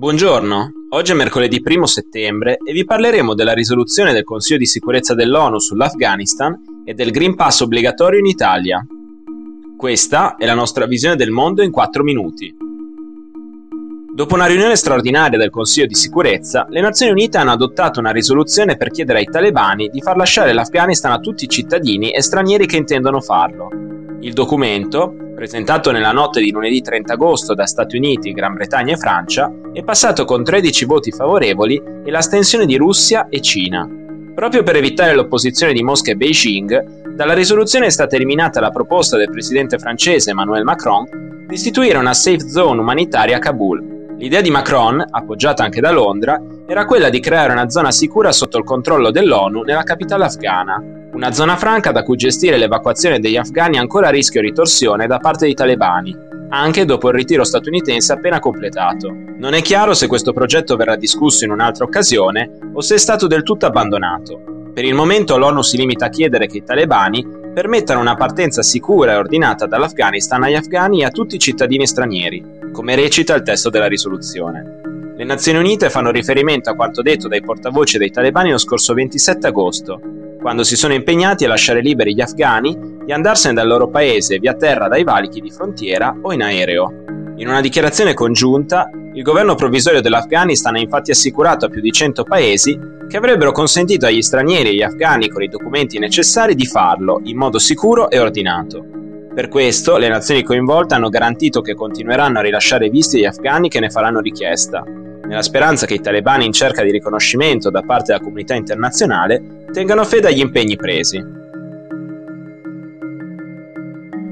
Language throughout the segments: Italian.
Buongiorno, oggi è mercoledì 1 settembre e vi parleremo della risoluzione del Consiglio di sicurezza dell'ONU sull'Afghanistan e del Green Pass obbligatorio in Italia. Questa è la nostra visione del mondo in 4 minuti. Dopo una riunione straordinaria del Consiglio di sicurezza, le Nazioni Unite hanno adottato una risoluzione per chiedere ai talebani di far lasciare l'Afghanistan a tutti i cittadini e stranieri che intendono farlo. Il documento, presentato nella notte di lunedì 30 agosto da Stati Uniti, Gran Bretagna e Francia, è passato con 13 voti favorevoli e l'astensione di Russia e Cina. Proprio per evitare l'opposizione di Mosca e Beijing, dalla risoluzione è stata eliminata la proposta del presidente francese Emmanuel Macron di istituire una safe zone umanitaria a Kabul. L'idea di Macron, appoggiata anche da Londra, era quella di creare una zona sicura sotto il controllo dell'ONU nella capitale afghana, una zona franca da cui gestire l'evacuazione degli afghani ancora a rischio ritorsione da parte dei talebani, anche dopo il ritiro statunitense appena completato. Non è chiaro se questo progetto verrà discusso in un'altra occasione o se è stato del tutto abbandonato. Per il momento l'ONU si limita a chiedere che i talebani permettano una partenza sicura e ordinata dall'Afghanistan agli afghani e a tutti i cittadini stranieri, come recita il testo della risoluzione. Le Nazioni Unite fanno riferimento a quanto detto dai portavoce dei talebani lo scorso 27 agosto, quando si sono impegnati a lasciare liberi gli afghani di andarsene dal loro paese via terra dai valichi di frontiera o in aereo. In una dichiarazione congiunta, il governo provvisorio dell'Afghanistan ha infatti assicurato a più di 100 paesi che avrebbero consentito agli stranieri e agli afghani con i documenti necessari di farlo in modo sicuro e ordinato. Per questo le nazioni coinvolte hanno garantito che continueranno a rilasciare visti agli afghani che ne faranno richiesta, nella speranza che i talebani in cerca di riconoscimento da parte della comunità internazionale tengano fede agli impegni presi.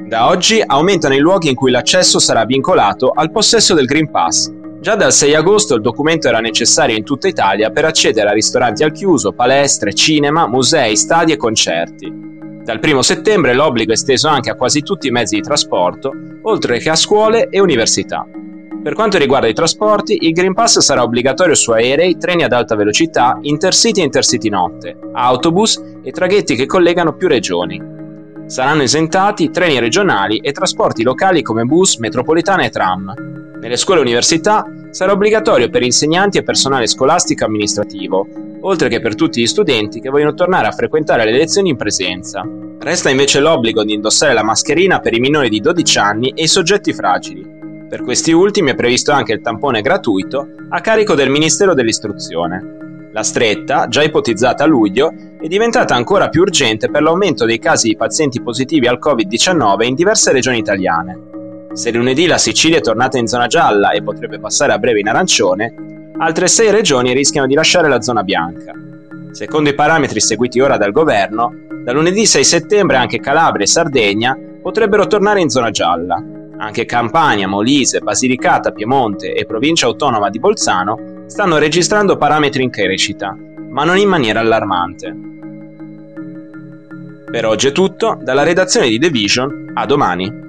Da oggi aumentano i luoghi in cui l'accesso sarà vincolato al possesso del Green Pass. Già dal 6 agosto il documento era necessario in tutta Italia per accedere a ristoranti al chiuso, palestre, cinema, musei, stadi e concerti. Dal 1 settembre l'obbligo è esteso anche a quasi tutti i mezzi di trasporto, oltre che a scuole e università. Per quanto riguarda i trasporti, il Green Pass sarà obbligatorio su aerei, treni ad alta velocità, intercity e intercity notte, autobus e traghetti che collegano più regioni. Saranno esentati treni regionali e trasporti locali come bus, metropolitana e tram. Nelle scuole e università sarà obbligatorio per insegnanti e personale scolastico amministrativo, oltre che per tutti gli studenti che vogliono tornare a frequentare le lezioni in presenza. Resta invece l'obbligo di indossare la mascherina per i minori di 12 anni e i soggetti fragili. Per questi ultimi è previsto anche il tampone gratuito a carico del Ministero dell'Istruzione. La stretta, già ipotizzata a luglio, è diventata ancora più urgente per l'aumento dei casi di pazienti positivi al Covid-19 in diverse regioni italiane. Se lunedì la Sicilia è tornata in zona gialla e potrebbe passare a breve in arancione, altre sei regioni rischiano di lasciare la zona bianca. Secondo i parametri seguiti ora dal governo, da lunedì 6 settembre anche Calabria e Sardegna potrebbero tornare in zona gialla, anche Campania, Molise, Basilicata, Piemonte e provincia autonoma di Bolzano stanno registrando parametri in crescita, ma non in maniera allarmante. Per oggi è tutto, dalla redazione di The Vision, a domani.